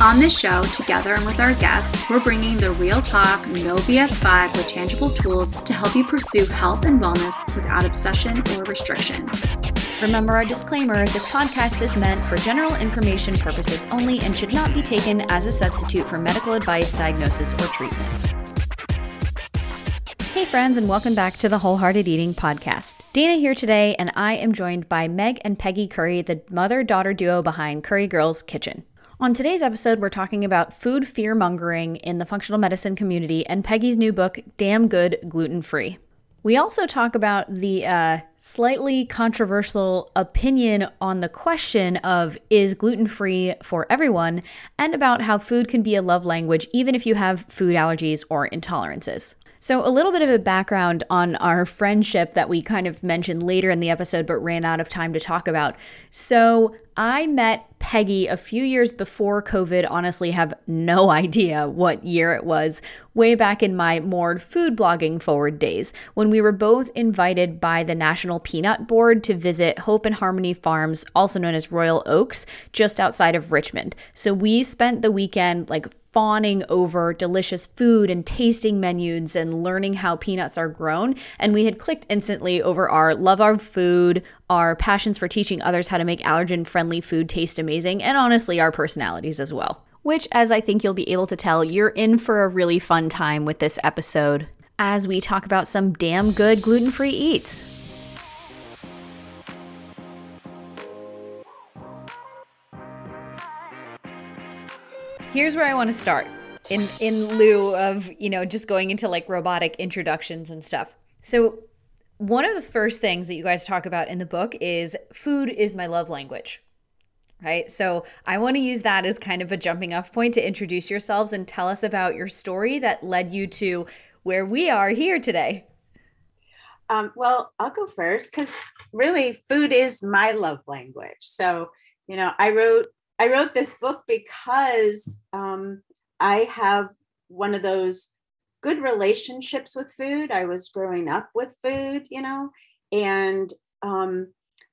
On this show, together and with our guests, we're bringing the real talk, no BS vibe with tangible tools to help you pursue health and wellness without obsession or restriction. Remember our disclaimer this podcast is meant for general information purposes only and should not be taken as a substitute for medical advice, diagnosis, or treatment. Hey, friends, and welcome back to the Wholehearted Eating Podcast. Dana here today, and I am joined by Meg and Peggy Curry, the mother daughter duo behind Curry Girls Kitchen. On today's episode, we're talking about food fear mongering in the functional medicine community and Peggy's new book, Damn Good Gluten Free. We also talk about the uh, slightly controversial opinion on the question of is gluten free for everyone, and about how food can be a love language even if you have food allergies or intolerances. So, a little bit of a background on our friendship that we kind of mentioned later in the episode, but ran out of time to talk about. So, I met Peggy a few years before COVID, honestly, have no idea what year it was, way back in my more food blogging forward days, when we were both invited by the National Peanut Board to visit Hope and Harmony Farms, also known as Royal Oaks, just outside of Richmond. So, we spent the weekend like fawning over delicious food and tasting menus and learning how peanuts are grown. And we had clicked instantly over our love of food, our passions for teaching others how to make allergen friendly food taste amazing, and honestly, our personalities as well. Which, as I think you'll be able to tell, you're in for a really fun time with this episode as we talk about some damn good gluten free eats. Here's where I want to start in in lieu of, you know, just going into like robotic introductions and stuff. So, one of the first things that you guys talk about in the book is food is my love language. Right? So, I want to use that as kind of a jumping off point to introduce yourselves and tell us about your story that led you to where we are here today. Um, well, I'll go first because really food is my love language. So, you know, I wrote I wrote this book because um, I have one of those good relationships with food. I was growing up with food, you know, and um,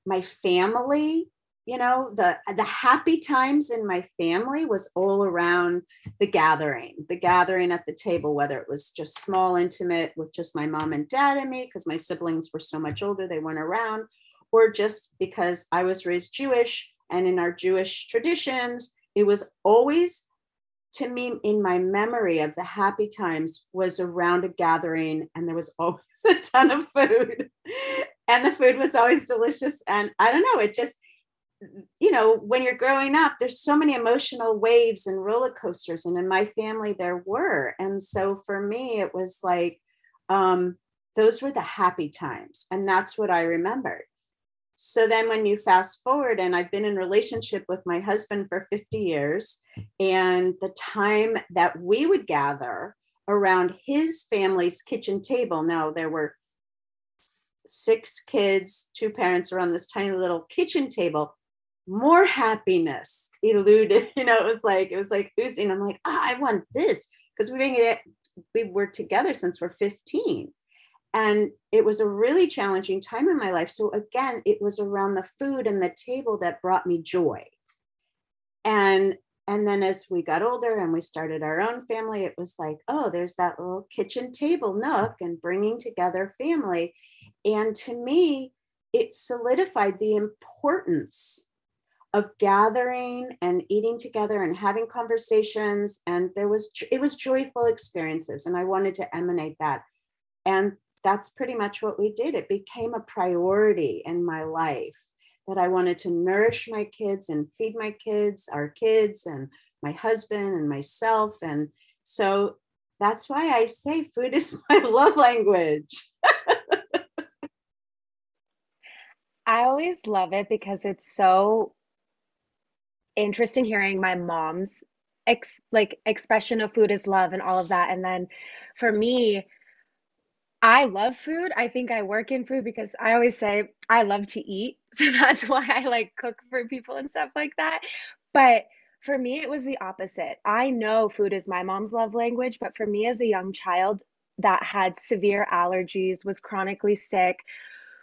my family, you know, the the happy times in my family was all around the gathering, the gathering at the table, whether it was just small, intimate with just my mom and dad and me, because my siblings were so much older, they weren't around, or just because I was raised Jewish and in our Jewish traditions, it was always to me in my memory of the happy times was around a gathering and there was always a ton of food. And the food was always delicious. And i don't know it just you know when you're growing up there's so many emotional waves and roller coasters. And in my family there were. And so for me it was like um those were the happy times. And that's what i remembered so then when you fast forward and i've been in relationship with my husband for 50 years and the time that we would gather around his family's kitchen table now there were six kids two parents around this tiny little kitchen table more happiness eluded. You know it was like it was like oozing. I'm like oh, i want this because we've been we were together since we're 15 and it was a really challenging time in my life. So again it was around the food and the table that brought me joy. And and then as we got older and we started our own family it was like oh there's that little kitchen table nook and bringing together family. And to me it solidified the importance of gathering and eating together and having conversations. And there was it was joyful experiences and i wanted to emanate that. And that's pretty much what we did. It became a priority in my life that I wanted to nourish my kids and feed my kids, our kids, and my husband and myself. And so that's why I say food is my love language. I always love it because it's so interesting hearing my mom's ex- like expression of food is love and all of that and then for me I love food. I think I work in food because I always say I love to eat. So that's why I like cook for people and stuff like that. But for me, it was the opposite. I know food is my mom's love language, but for me as a young child that had severe allergies, was chronically sick,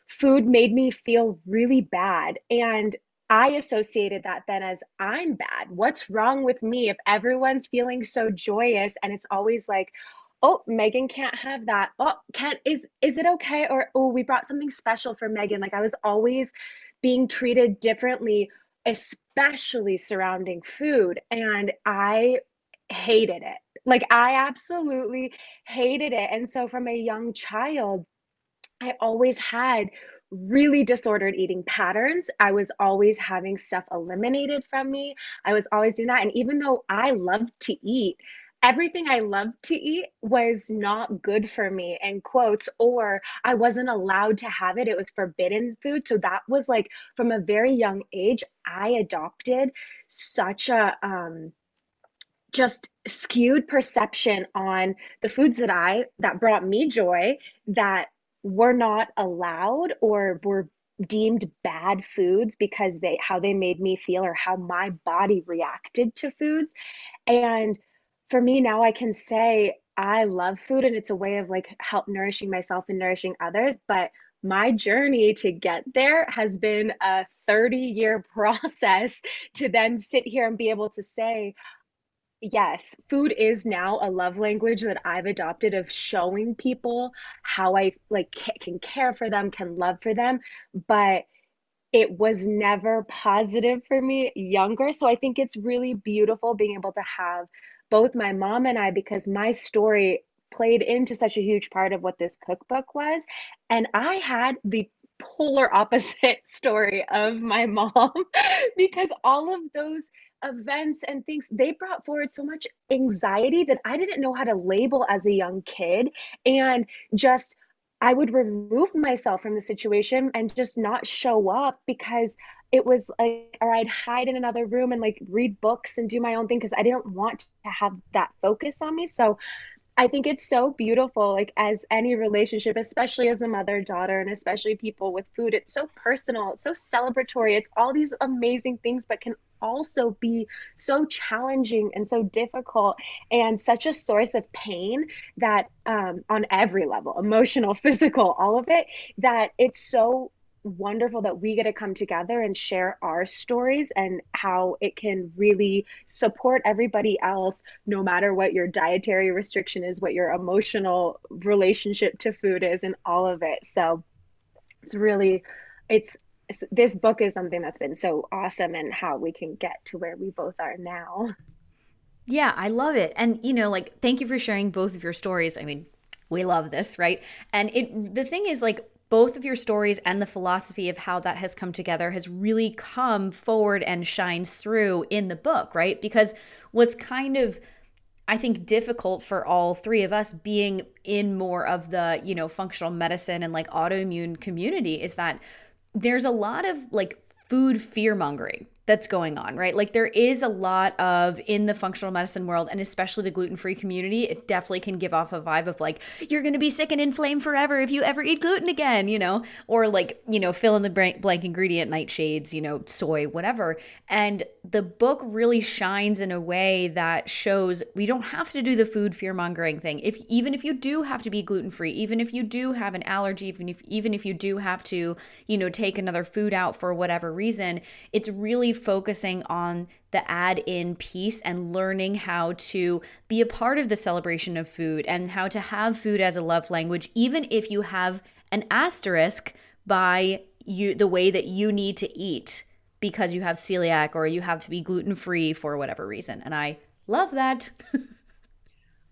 food made me feel really bad. And I associated that then as I'm bad. What's wrong with me if everyone's feeling so joyous and it's always like, oh, Megan can't have that. Oh, can't is is it okay? Or oh, we brought something special for Megan. Like I was always being treated differently, especially surrounding food. And I hated it. Like I absolutely hated it. And so from a young child, I always had really disordered eating patterns. I was always having stuff eliminated from me. I was always doing that. And even though I loved to eat, everything I loved to eat was not good for me, in quotes, or I wasn't allowed to have it. It was forbidden food. So that was like from a very young age, I adopted such a, um, just skewed perception on the foods that I that brought me joy that were not allowed or were deemed bad foods because they how they made me feel or how my body reacted to foods and for me now i can say i love food and it's a way of like help nourishing myself and nourishing others but my journey to get there has been a 30 year process to then sit here and be able to say Yes, food is now a love language that I've adopted of showing people how I like can care for them, can love for them, but it was never positive for me younger. So I think it's really beautiful being able to have both my mom and I because my story played into such a huge part of what this cookbook was. And I had the polar opposite story of my mom because all of those events and things they brought forward so much anxiety that I didn't know how to label as a young kid and just I would remove myself from the situation and just not show up because it was like or I'd hide in another room and like read books and do my own thing because I didn't want to have that focus on me so I think it's so beautiful, like as any relationship, especially as a mother daughter, and especially people with food. It's so personal, it's so celebratory, it's all these amazing things, but can also be so challenging and so difficult and such a source of pain that um, on every level emotional, physical, all of it that it's so wonderful that we get to come together and share our stories and how it can really support everybody else, no matter what your dietary restriction is, what your emotional relationship to food is, and all of it. So it's really, it's, this book is something that's been so awesome and how we can get to where we both are now. Yeah, I love it. And you know, like thank you for sharing both of your stories. I mean, we love this, right? And it the thing is like both of your stories and the philosophy of how that has come together has really come forward and shines through in the book, right? Because what's kind of I think difficult for all three of us being in more of the, you know, functional medicine and like autoimmune community is that there's a lot of like food fear mongering that's going on, right? Like there is a lot of in the functional medicine world and especially the gluten-free community, it definitely can give off a vibe of like you're going to be sick and inflamed forever if you ever eat gluten again, you know, or like, you know, fill in the blank ingredient nightshades, you know, soy, whatever. And the book really shines in a way that shows we don't have to do the food fear mongering thing. If even if you do have to be gluten-free, even if you do have an allergy, even if even if you do have to, you know, take another food out for whatever reason, it's really focusing on the add in piece and learning how to be a part of the celebration of food and how to have food as a love language, even if you have an asterisk by you the way that you need to eat because you have celiac or you have to be gluten free for whatever reason. And I love that. oh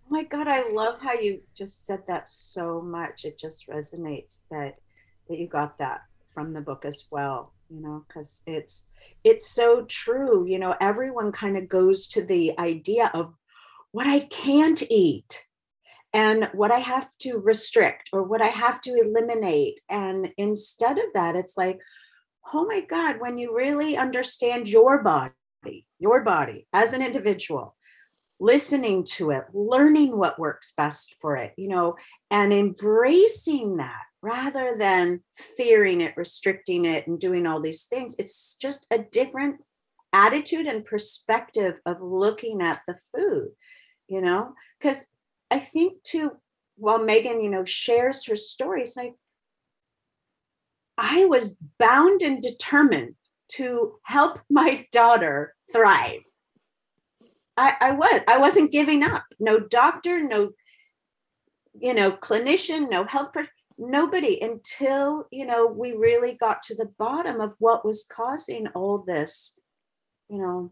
my God, I love how you just said that so much. It just resonates that that you got that from the book as well you know because it's it's so true you know everyone kind of goes to the idea of what i can't eat and what i have to restrict or what i have to eliminate. And instead of that it's like oh my god when you really understand your body your body as an individual listening to it, learning what works best for it, you know, and embracing that rather than fearing it, restricting it, and doing all these things. It's just a different attitude and perspective of looking at the food, you know, because I think too, while Megan, you know, shares her stories, like I was bound and determined to help my daughter thrive. I, I was, I wasn't giving up. No doctor, no, you know, clinician, no health, nobody until, you know, we really got to the bottom of what was causing all this, you know,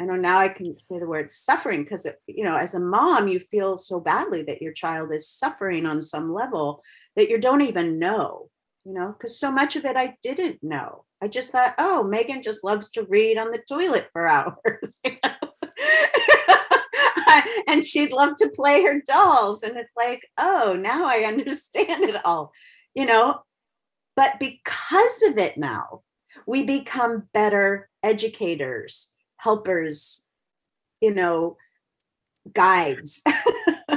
I know now I can say the word suffering because, you know, as a mom, you feel so badly that your child is suffering on some level that you don't even know, you know, because so much of it I didn't know. I just thought, oh, Megan just loves to read on the toilet for hours. You know? and she'd love to play her dolls. And it's like, oh, now I understand it all, you know. But because of it now, we become better educators, helpers, you know, guides.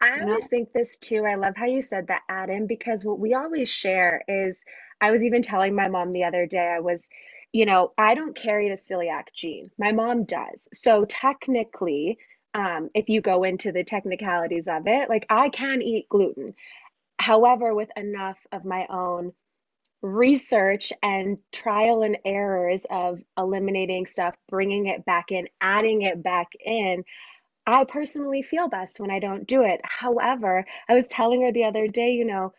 I always think this too. I love how you said that, Adam, because what we always share is I was even telling my mom the other day, I was, you know, I don't carry the celiac gene. My mom does. So technically, um, if you go into the technicalities of it, like I can eat gluten. However, with enough of my own research and trial and errors of eliminating stuff, bringing it back in, adding it back in, I personally feel best when I don't do it. However, I was telling her the other day, you know,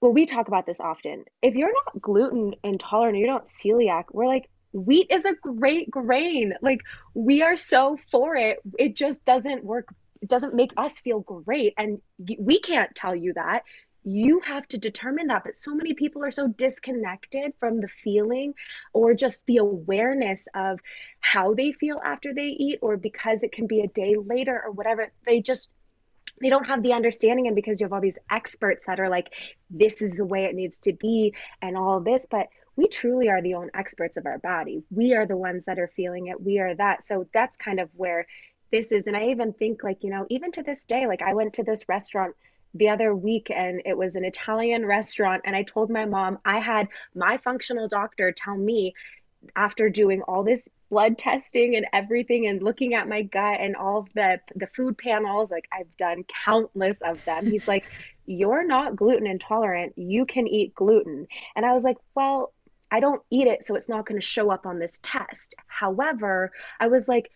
well, we talk about this often. If you're not gluten intolerant, you're not celiac, we're like, wheat is a great grain. Like, we are so for it. It just doesn't work, it doesn't make us feel great. And we can't tell you that. You have to determine that. But so many people are so disconnected from the feeling or just the awareness of how they feel after they eat, or because it can be a day later or whatever. They just they don't have the understanding and because you have all these experts that are like this is the way it needs to be and all this but we truly are the own experts of our body. We are the ones that are feeling it. We are that. So that's kind of where this is. And i even think like you know even to this day like i went to this restaurant the other week and it was an italian restaurant. And i told my mom i had my functional doctor tell me after doing all this blood testing and everything and looking at my gut and all of the the food panels like I've done countless of them. He's like you're not gluten intolerant. You can eat gluten. And I was like well I don't eat it so it's not going to show up on this test however I was like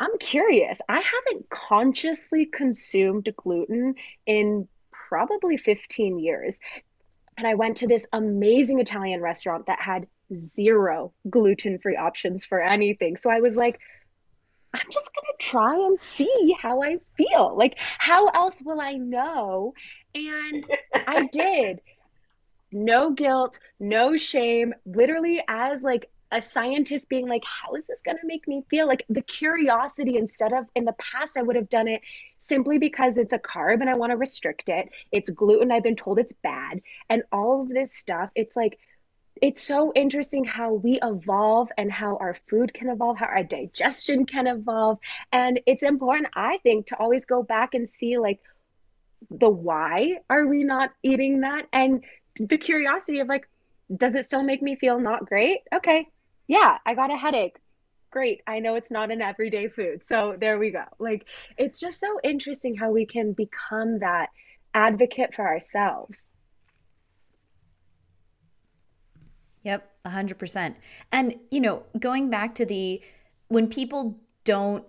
I'm curious I haven't consciously consumed gluten in probably 15 years and I went to this amazing Italian restaurant that had zero gluten free options for anything. So I was like, I'm just going to try and see how I feel. Like, how else will I know? And I did. No guilt, no shame, literally as like a scientist being like, how is this going to make me feel? Like the curiosity instead of in the past, I would have done it simply because it's a carb and I want to restrict it. It's gluten. I've been told it's bad. And all of this stuff, it's like, it's so interesting how we evolve and how our food can evolve, how our digestion can evolve. And it's important, I think, to always go back and see like the why are we not eating that? And the curiosity of like, does it still make me feel not great? Okay. Yeah, I got a headache. Great. I know it's not an everyday food. So there we go. Like, it's just so interesting how we can become that advocate for ourselves. Yep, 100%. And, you know, going back to the when people don't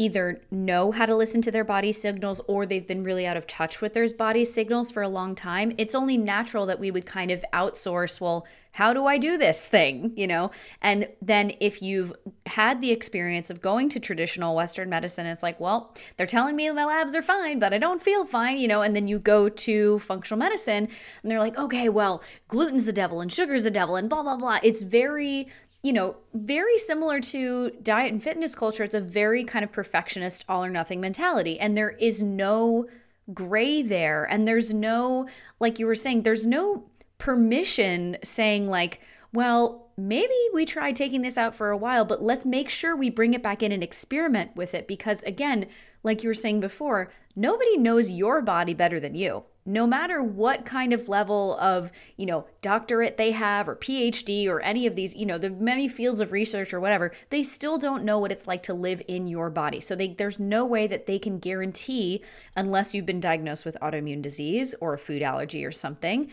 either know how to listen to their body signals or they've been really out of touch with their body signals for a long time, it's only natural that we would kind of outsource, well, how do I do this thing, you know? And then if you've had the experience of going to traditional Western medicine, it's like, well, they're telling me my labs are fine, but I don't feel fine, you know? And then you go to functional medicine and they're like, okay, well, gluten's the devil and sugar's the devil and blah, blah, blah. It's very you know, very similar to diet and fitness culture. It's a very kind of perfectionist, all or nothing mentality. And there is no gray there. And there's no, like you were saying, there's no permission saying, like, well, maybe we try taking this out for a while, but let's make sure we bring it back in and experiment with it because, again, like you were saying before, nobody knows your body better than you. No matter what kind of level of, you know, doctorate they have or PhD or any of these, you know, the many fields of research or whatever, they still don't know what it's like to live in your body. So they, there's no way that they can guarantee, unless you've been diagnosed with autoimmune disease or a food allergy or something,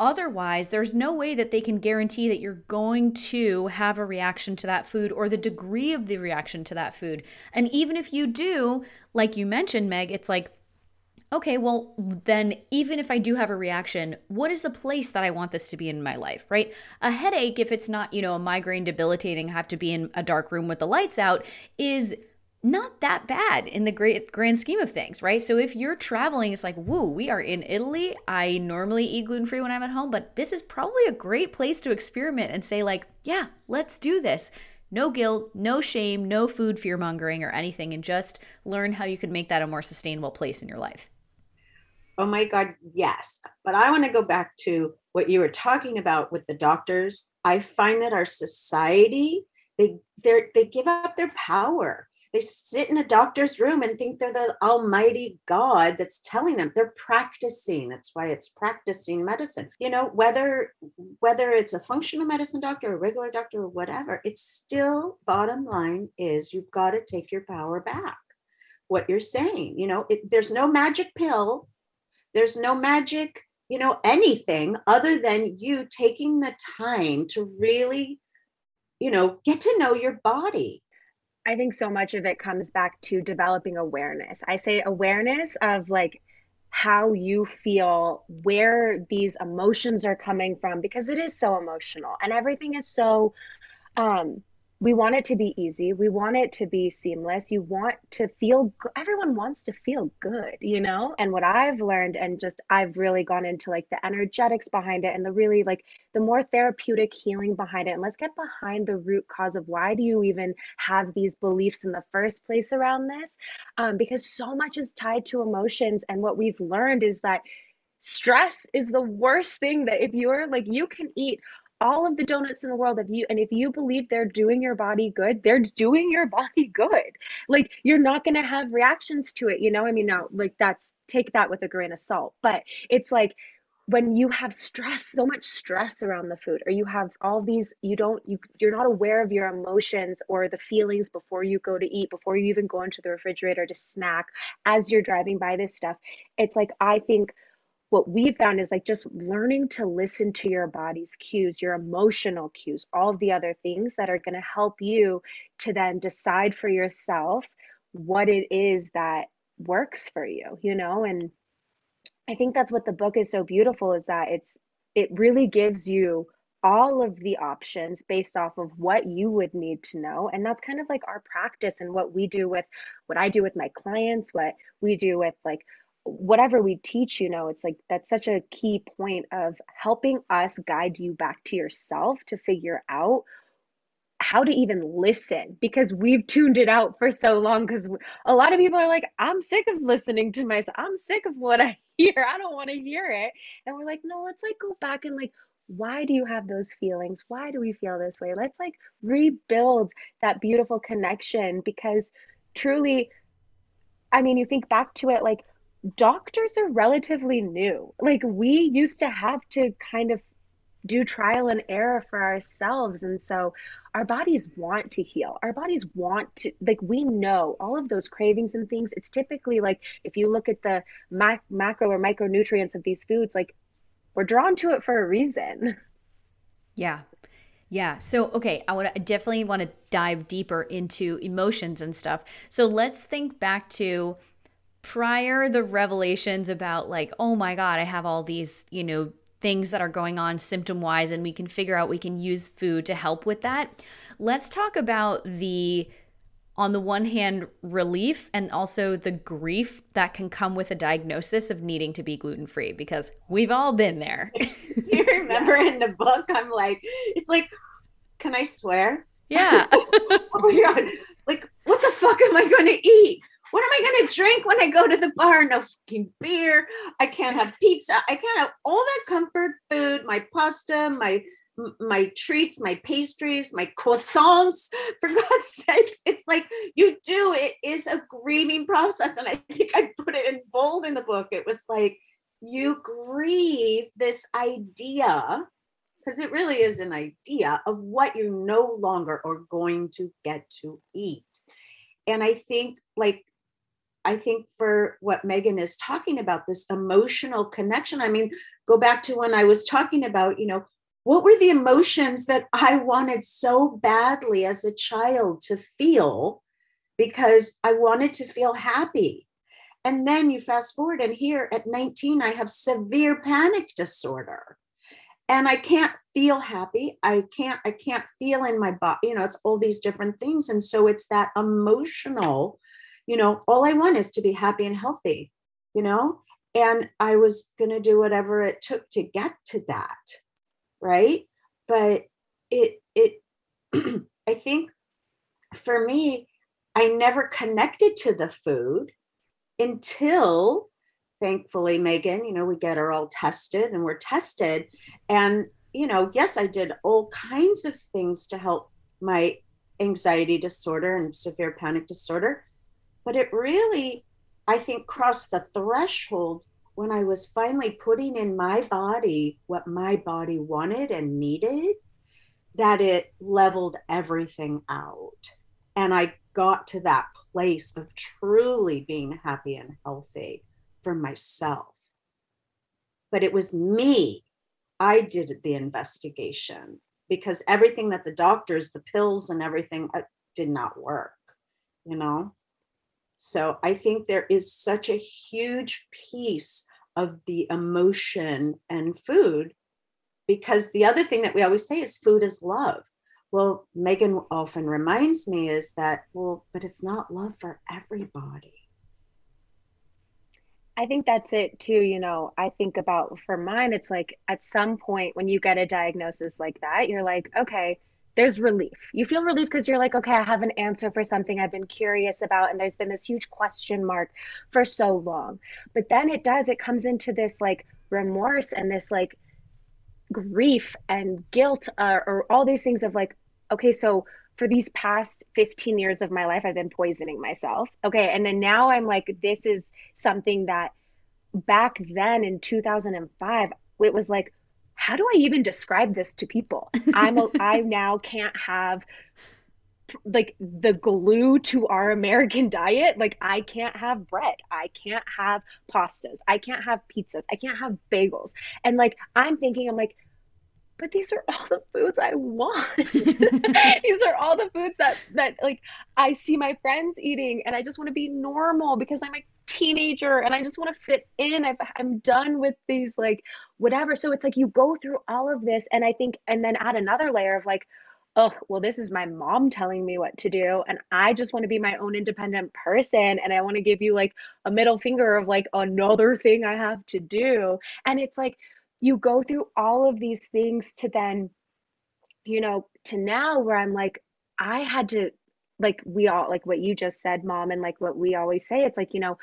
Otherwise, there's no way that they can guarantee that you're going to have a reaction to that food or the degree of the reaction to that food. And even if you do, like you mentioned, Meg, it's like, okay, well, then even if I do have a reaction, what is the place that I want this to be in my life, right? A headache, if it's not, you know, a migraine debilitating, have to be in a dark room with the lights out, is not that bad in the great grand scheme of things, right? So if you're traveling, it's like, woo, we are in Italy. I normally eat gluten free when I'm at home, but this is probably a great place to experiment and say, like, yeah, let's do this. No guilt, no shame, no food fear mongering or anything, and just learn how you can make that a more sustainable place in your life. Oh my God, yes. But I want to go back to what you were talking about with the doctors. I find that our society, they they give up their power they sit in a doctor's room and think they're the almighty God that's telling them they're practicing. That's why it's practicing medicine. You know, whether whether it's a functional medicine doctor, a regular doctor, or whatever, it's still bottom line is you've got to take your power back. What you're saying, you know, it, there's no magic pill. There's no magic, you know, anything other than you taking the time to really, you know, get to know your body I think so much of it comes back to developing awareness. I say awareness of like how you feel, where these emotions are coming from, because it is so emotional and everything is so um we want it to be easy. We want it to be seamless. You want to feel everyone wants to feel good you know? And what i've learned and just i've really gone into like the energetics behind it and the really like the more therapeutic healing behind it. And let's get behind the root cause of why do you even have these beliefs in the first place around this? Um, because so much is tied to emotions. And what we've learned is that stress is the worst thing that if you're like you can eat all of the donuts in the world if you and if you believe they're doing your body good they're doing your body good. Like you're not going to have reactions to it you know? I mean now like that's take that with a grain of salt. But it's like when you have stress so much stress around the food or you have all these you don't you you're not aware of your emotions or the feelings before you go to eat before you even go into the refrigerator to snack as you're driving by this stuff it's like i think what we found is like just learning to listen to your body's cues, your emotional cues, all the other things that are going to help you to then decide for yourself what it is that works for you, you know? And I think that's what the book is so beautiful is that it's it really gives you all of the options based off of what you would need to know and that's kind of like our practice and what we do with what I do with my clients what we do with like whatever we teach you know it's like that's such a key point of helping us guide you back to yourself to figure out how to even listen because we've tuned it out for so long because a lot of people are like i'm sick of listening to myself i'm sick of what i hear i don't want to hear it. And we're like no let's like go back and like why do you have those feelings? Why do we feel this way? Let's like rebuild that beautiful connection because truly i mean you think back to it like doctors are relatively new. Like we used to have to kind of do trial and error for ourselves. And so our bodies want to heal. Our bodies want to, like, we know all of those cravings and things. It's typically like if you look at the mac- macro or micronutrients of these foods, like we're drawn to it for a reason. Yeah. Yeah. So, okay, I want to definitely want to dive deeper into emotions and stuff. So, let's think back to prior the revelations about like oh my god i have all these you know things that are going on symptom wise and we can figure out we can use food to help with that. Let's talk about the on the one hand relief and also the grief that can come with a diagnosis of needing to be gluten free because we've all been there. Do you remember in the book i'm like it's like can i swear? Yeah. Oh my god. Like what the fuck am i going to eat what am I going to drink when I go to the bar? No fucking beer. I can't have pizza. I can't have all that comfort food, my pasta, my my treats, my pastries, my croissants. For God's sakes, it's like you do. It is a grieving process. And I think I put it in bold in the book. It was like you grieve this idea, because it really is an idea of what you no longer are going to get to eat. And I think, like, I think for what Megan is talking about, this emotional connection. I mean, go back to when I was talking about, you know, what were the emotions that I wanted so badly as a child to feel because I wanted to feel happy. And then you fast forward, and here at 19, I have severe panic disorder. And I can't feel happy. I can't, I can't feel in my body, you know, it's all these different things. And so it's that emotional, you know, all I want is to be happy and healthy, you know? And I was going to do whatever it took to get to that right but it it i think for me i never connected to the food until thankfully megan you know we get her all tested and we're tested and you know yes i did all kinds of things to help my anxiety disorder and severe panic disorder but it really i think crossed the threshold when I was finally putting in my body what my body wanted and needed, that it leveled everything out. And I got to that place of truly being happy and healthy for myself. But it was me. I did the investigation because everything that the doctors, the pills, and everything uh, did not work, you know? So I think there is such a huge piece of the emotion and food because the other thing that we always say is food is love well megan often reminds me is that well but it's not love for everybody I think that's it too. You know, I think about for mine, it's like at some point when you get a diagnosis like that, you're like, okay, there's relief. You feel relief because you're like, okay, I have an answer for something I've been curious about. And there's been this huge question mark for so long. But then it does, it comes into this like remorse and this like grief and guilt uh, or all these things of like, okay, so for these past 15 years of my life, I've been poisoning myself. Okay. And then now I'm like, this is something that back then in 2005, it was like, how do I even describe this to people? I'm a, I now can't have like the glue to our American diet. Like I can't have bread. I can't have pastas. I can't have pizzas. I can't have bagels. And like I'm thinking I'm like but these are all the foods I want. these are all the foods that that like I see my friends eating and I just want to be normal because I'm a teenager and I just want to fit in. I've, I'm done with these like whatever. So it's like you go through all of this and I think and then add another layer of like oh, well, this is my mom telling me what to do. And I just want to be my own independent person. And I want to give you like a middle finger of like another thing I have to do. And it's like, you go through all of these things to then you know to now where i'm like i had to like we all like what you just said mom and like what we always say it's like you know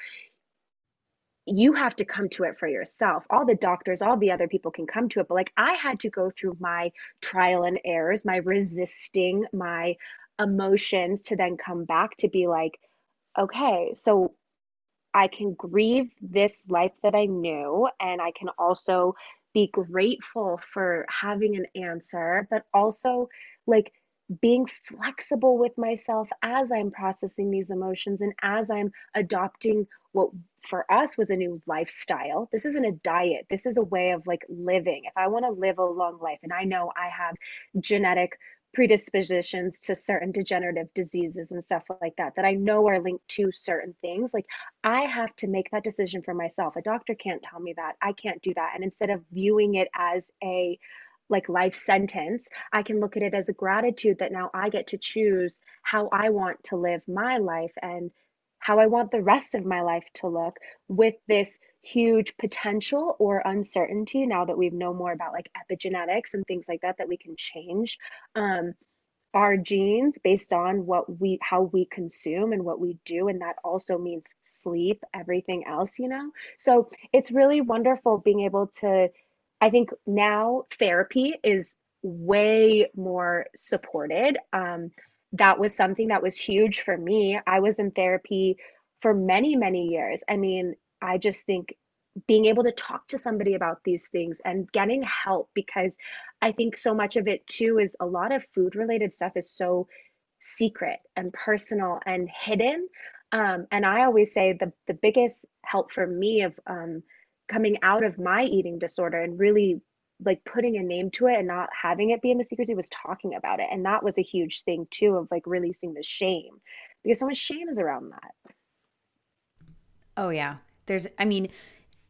you have to come to it for yourself. All the doctors, all the other people can come to it, but like I had to go through my trial and errors, my resisting, my emotions to then come back to be like, okay, so I can grieve this life that I knew, and I can also be grateful for having an answer, but also like being flexible with myself as I'm processing these emotions and as I'm adopting what for us was a new lifestyle. This isn't a diet. This is a way of like living. If I want to live a long life and I know I have genetic predispositions to certain degenerative diseases and stuff like that that I know are linked to certain things. Like I have to make that decision for myself. A doctor can't tell me that. I can't do that. And instead of viewing it as a like life sentence, I can look at it as a gratitude that now I get to choose how I want to live my life and how I want the rest of my life to look with this huge potential or uncertainty now that we've know more about like epigenetics and things like that that we can change um, our genes based on what we how we consume and what we do and that also means sleep everything else you know? So it's really wonderful being able to i think now therapy is way more supported. Um, that was something that was huge for me. I was in therapy for many, many years. I mean, I just think being able to talk to somebody about these things and getting help because I think so much of it too is a lot of food related stuff is so secret and personal and hidden. Um, and I always say the the biggest help for me of um, coming out of my eating disorder and really like putting a name to it and not having it be in the secrecy was talking about it. And that was a huge thing too of like releasing the shame because so much shame is around that. Oh yeah. There's I mean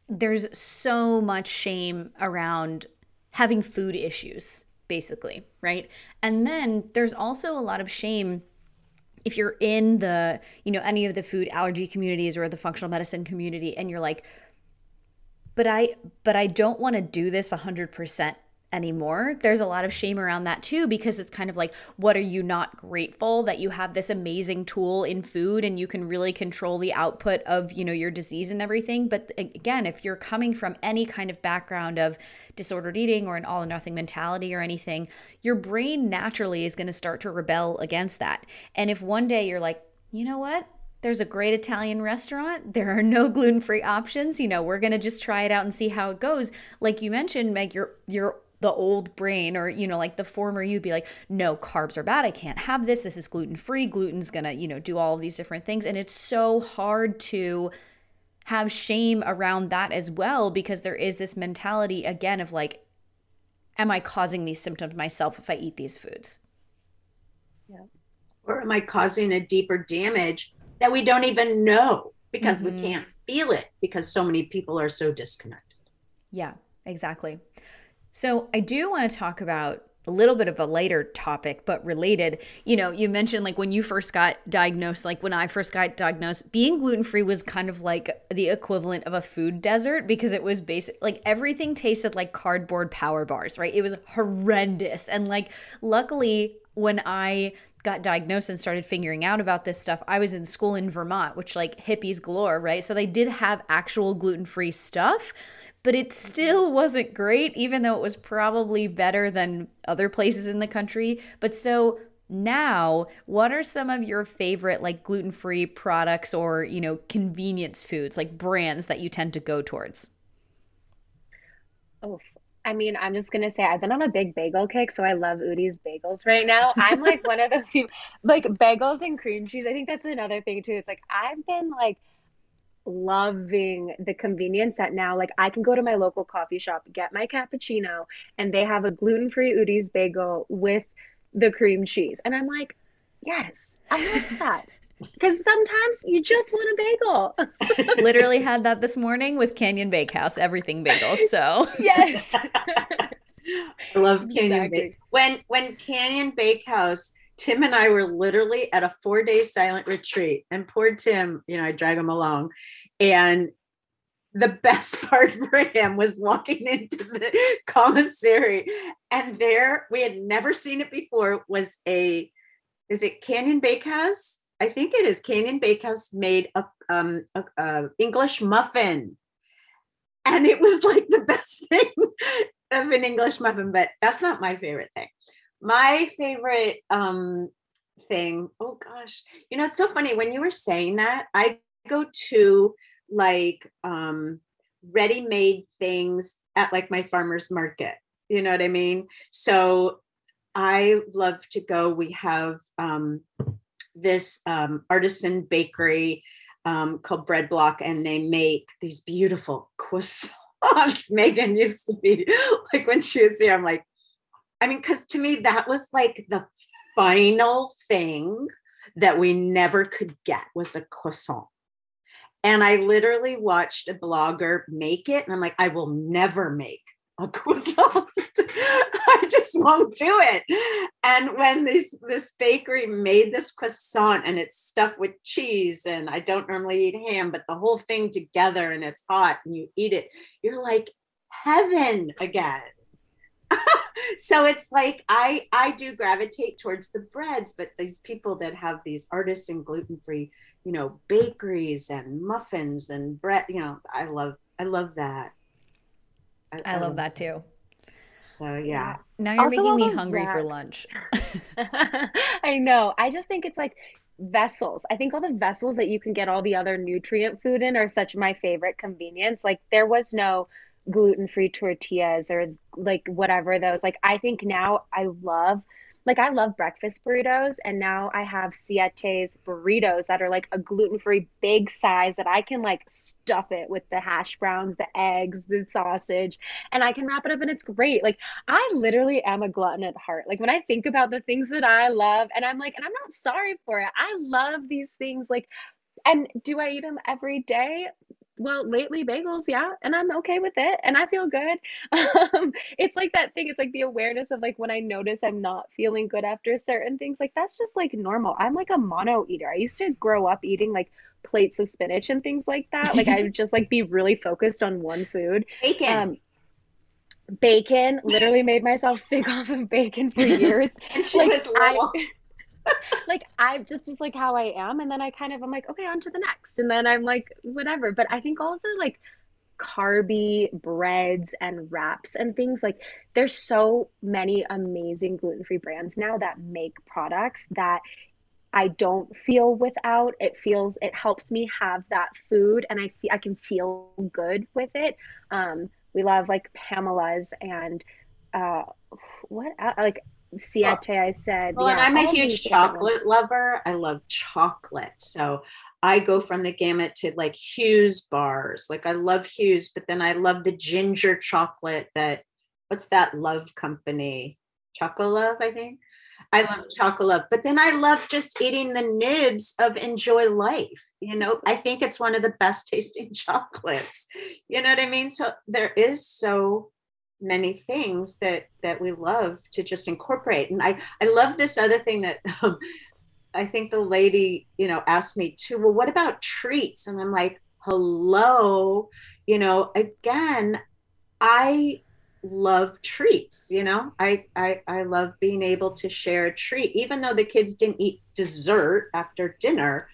there's so much shame around having food issues, basically, right? And then there's also a lot of shame if you're in the, you know, any of the food allergy communities or the functional medicine community and you're like, but I but I don't want to do this 100% anymore. There's a lot of shame around that too because it's kind of like what are you not grateful that you have this amazing tool in food and you can really control the output of, you know, your disease and everything. But again, if you're coming from any kind of background of disordered eating or an all or nothing mentality or anything, your brain naturally is going to start to rebel against that. And if one day you're like, "You know what? There's a great Italian restaurant. There are no gluten-free options. You know, we're going to just try it out and see how it goes. Like you mentioned, Meg, you're you're the old brain or you know like the former you'd be like no carbs are bad i can't have this this is gluten free gluten's gonna you know do all these different things and it's so hard to have shame around that as well because there is this mentality again of like am i causing these symptoms myself if i eat these foods yeah or am i causing a deeper damage that we don't even know because mm-hmm. we can't feel it because so many people are so disconnected yeah exactly so I do want to talk about a little bit of a later topic, but related. You know, you mentioned like when you first got diagnosed, like when I first got diagnosed, being gluten free was kind of like the equivalent of a food desert because it was basic, like everything tasted like cardboard power bars, right? It was horrendous. And like, luckily, when I got diagnosed and started figuring out about this stuff, I was in school in Vermont, which like hippies galore, right? So they did have actual gluten free stuff but it still wasn't great, even though it was probably better than other places in the country. But so now, what are some of your favorite like gluten-free products or, you know, convenience foods, like brands that you tend to go towards? Oh, I mean, I'm just gonna say I've been on a big bagel kick, so I love Udi's bagels right now. I'm like one of those people, like bagels and cream cheese. I think that's another thing too. It's like I've been like loving the convenience that now like I can go to my local coffee shop, get my cappuccino, and they have a gluten-free Udi's bagel with the cream cheese. And I'm like, yes, I love that. Because sometimes you just want a bagel. Literally had that this morning with Canyon Bakehouse, everything bagels. So yes. I love Canyon exactly. Bake. When when Canyon Bakehouse Tim and I were literally at a four day silent retreat, and poor Tim, you know, I drag him along. And the best part for him was walking into the commissary, and there we had never seen it before was a is it Canyon Bakehouse? I think it is Canyon Bakehouse made a, um, a, a English muffin. And it was like the best thing of an English muffin, but that's not my favorite thing my favorite um thing oh gosh you know it's so funny when you were saying that i go to like um ready-made things at like my farmers market you know what i mean so i love to go we have um this um artisan bakery um called Bread Bloc and they make these beautiful croissants megan used to be like when she was here i'm like I mean, because to me, that was like the final thing that we never could get was a croissant. And I literally watched a blogger make it, and I'm like, I will never make croissant. I just won't do it. And when this this bakery made this croissant and it's stuffed with cheese, and I don't normally eat ham, but the whole thing together and it's hot and you eat it, you're like heaven again. so it's like I I do gravitate towards the breads, but these people that have these artisan gluten free, you know, bakeries and muffins and bread, you know, I love I love that. I, I love um, that too. So yeah. Now you're Also, making me hungry for lunch. I know. I just think it's like vessels. I think all the vessels that you can get all the other nutrient food in are such my favorite convenience. Like there was no gluten-free tortillas or like whatever those. Like I think now I love like I love breakfast burritos and now I have Siete's burritos that are like a gluten-free big size that I can like stuff it with the hash browns, the eggs, the sausage, and I can wrap it up and it's great. Like I literally am a glutton at heart. Like when I think about the things that I love, and I'm like, and I'm not sorry for it. I love these things. Like, and do I eat them every day? Well, lately bagels, yeah, and I'm okay with it, and I feel good. Um, it's like that thing. It's like the awareness of like when I notice I'm not feeling good after certain things. Like that's just like normal. I'm like a mono eater. I used to grow up eating like plates of spinach and things like that. Like I would just like be really focused on one food. Bacon. Um, bacon, literally made myself sick off of bacon for years. and she like, was I- little. like I just is like how I am, and then I kind of I'm like okay, on to the next, and then I'm like whatever. But I think all of the like carby breads and wraps and things like there's so many amazing gluten-free brands now that make products that I don't feel without. It feels it helps me have that food and I feel I can feel good with it. Um, we love like Pamela's and uh, what uh, like Siete. Oh. I said, Well, and I'm a huge chocolate lover. I love chocolate. So I go from the gamut to like Hu's bars. Like I love Hu's, but then I love the ginger chocolate that what's that love company? Chocolove, I think. I love chocolate, but then I love just eating the nibs of enjoy life. You know, I think it's one of the best tasting chocolates. You know what I mean? So there is so many things that that we love to just incorporate. And I I love this other thing that um, I think the lady, you know, asked me too. Well, what about treats? And I'm like, hello, you know, again, I love treats you know I, I i love being able to share a treat even though the kids didn't eat dessert after dinner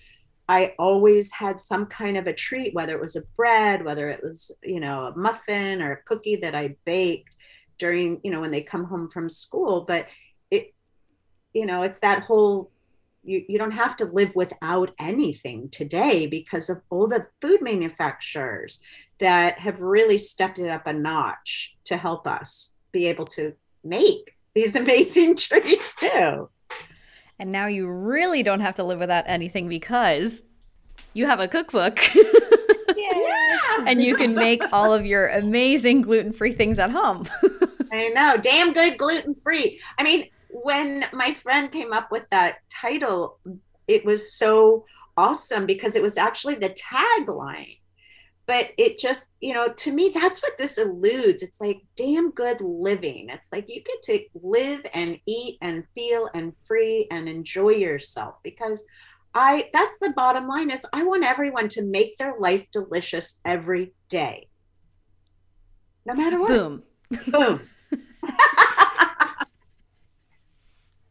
i always had some kind of a treat whether it was a bread whether it was you know a muffin or a cookie that i baked during you know when they come home from school but it you know it's that whole you, you don't have to live without anything today because of all the food manufacturers that have really stepped it up a notch to help us be able to make these amazing treats too. And now you really don't have to live without anything because you have a cookbook Yeah. and you can make all of your amazing gluten free things at home. I know, damn good gluten free. I mean, when my friend came up with that title, it was so awesome because it was actually the tagline. But it just, you know, to me, that's what this alludes. It's like damn good living. It's like you get to live and eat and feel and free and enjoy yourself because I that's the bottom line is I want everyone to make their life delicious every day. No matter what. Boom. Boom.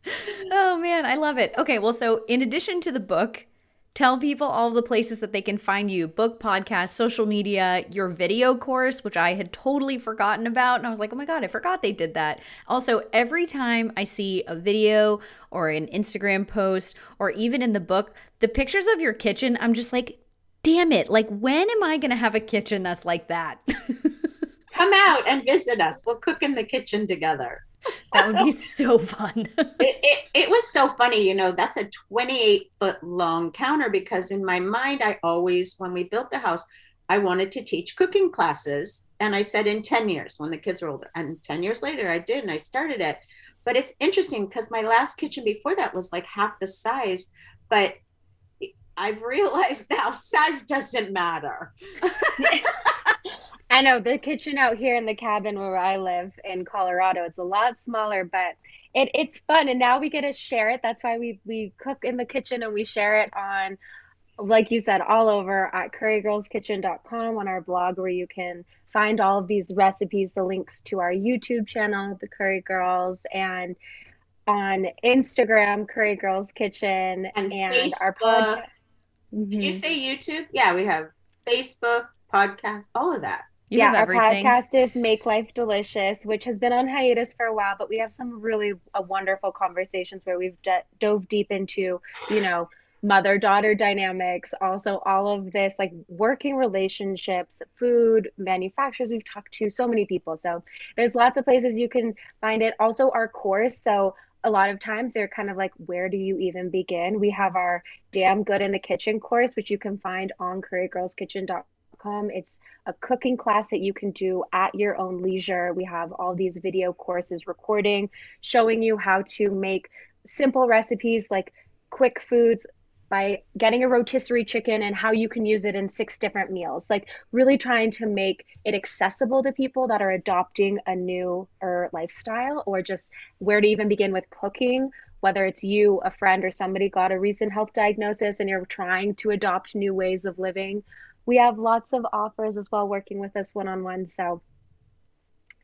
Oh man, I love it. Okay, well, so in addition to the book, tell people all the places that they can find you book, podcast, social media, your video course, which I had totally forgotten about. And I was like, oh my God, I forgot they did that. Also, every time I see a video or an Instagram post or even in the book, the pictures of your kitchen, I'm just like, damn it. Like, when am I going to have a kitchen that's like that? Come out and visit us. We'll cook in the kitchen together. That would be so fun. It, it, it was so funny, you know, that's a 28 foot long counter because in my mind, I always, when we built the house, I wanted to teach cooking classes. And I said in 10 years when the kids were older. And 10 years later, I did and I started it. But it's interesting because my last kitchen before that was like half the size. But I've realized now size doesn't matter. I know the kitchen out here in the cabin where I live in Colorado, it's a lot smaller, but it, it's fun. And now we get to share it. That's why we, we cook in the kitchen and we share it on, like you said, all over at currygirlskitchen.com on our blog where you can find all of these recipes, the links to our YouTube channel, The Curry Girls, and on Instagram, Curry Girls Kitchen, And our Facebook. podcast. Did you Mhm. say YouTube? Yeah, we have Facebook, podcast, all of that. You yeah, our podcast is Make Life Delicious, which has been on hiatus for a while, but we have some really uh, wonderful conversations where we've d- dove deep into, you know, mother daughter dynamics, also all of this like working relationships, food, manufacturers. We've talked to so many people. So there's lots of places you can find it. Also, our course. So a lot of times they're kind of like, where do you even begin? We have our Damn Good in the Kitchen course, which you can find on currygirlskitchen.com. It's a cooking class that you can do at your own leisure. We have all these video courses recording, showing you how to make simple recipes like quick foods by getting a rotisserie chicken and how you can use it in six different meals. Like really trying to make it accessible to people that are adopting a new or lifestyle or just where to even begin with cooking, whether it's you, a friend, or somebody got a recent health diagnosis and you're trying to adopt new ways of living. We have lots of offers as well working with us one on one. So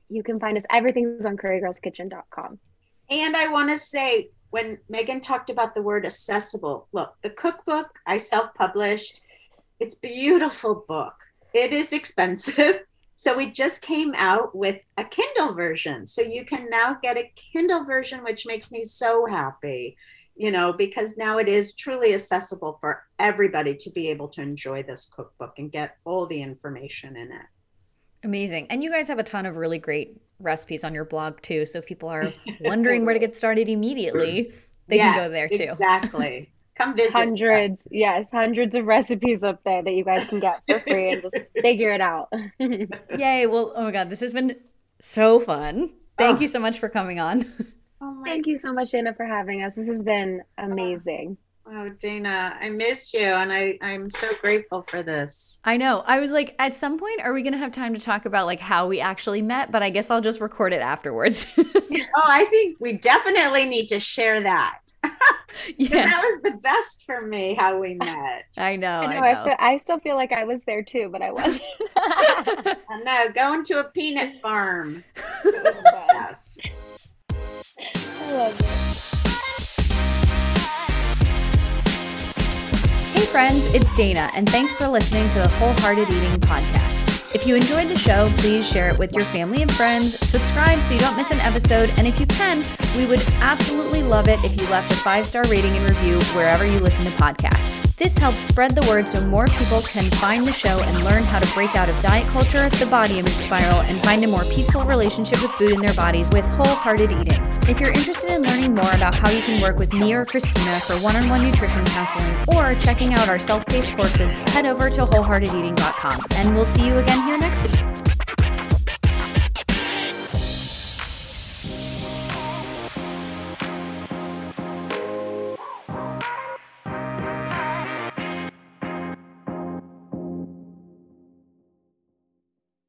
you can find us everything's on currygirlskitchen.com. And I want to say, when Megan talked about the word accessible, look, the cookbook I self published, it's beautiful book. It is expensive. So we just came out with a Kindle version. So you can now get a Kindle version, which makes me so happy, you know, because now it is truly accessible for everybody to be able to enjoy this cookbook and get all the information in it. Amazing. And you guys have a ton of really great recipes on your blog too. So if people are wondering where to get started immediately, they yes, can go there too. Exactly. Come visit. Hundreds, yes, hundreds of recipes up there that you guys can get for free and just figure it out. Yay. Well, oh my God, this has been so fun. Thank oh. you so much for coming on. Oh Thank you so much, Dana, for having us. This has been amazing. Oh, Dana, I missed you and I, I'm so grateful for this. I know. I was like, at some point, are we going to have time to talk about like how we actually met? But I guess I'll just record it afterwards. oh, I think we definitely need to share that. yeah. That was the best for me how we met. I know. I know. I, know. I, feel, I still feel like I was there too, but I wasn't. I know. Going to a peanut farm. It Hey friends, it's Dana, and thanks for listening to the Wholehearted Eating Podcast. If you enjoyed the show, please share it with your family and friends, subscribe so you don't miss an episode, and if you can, we would absolutely love it if you left a five star rating and review wherever you listen to podcasts. This helps spread the word so more people can find the show and learn how to break out of diet culture, the body image spiral, and find a more peaceful relationship with food in their bodies with wholehearted eating. If you're interested in learning more about how you can work with me or Christina for one on one nutrition counseling or checking out our self paced courses, head over to wholeheartedeating.com. And we'll see you again here next week.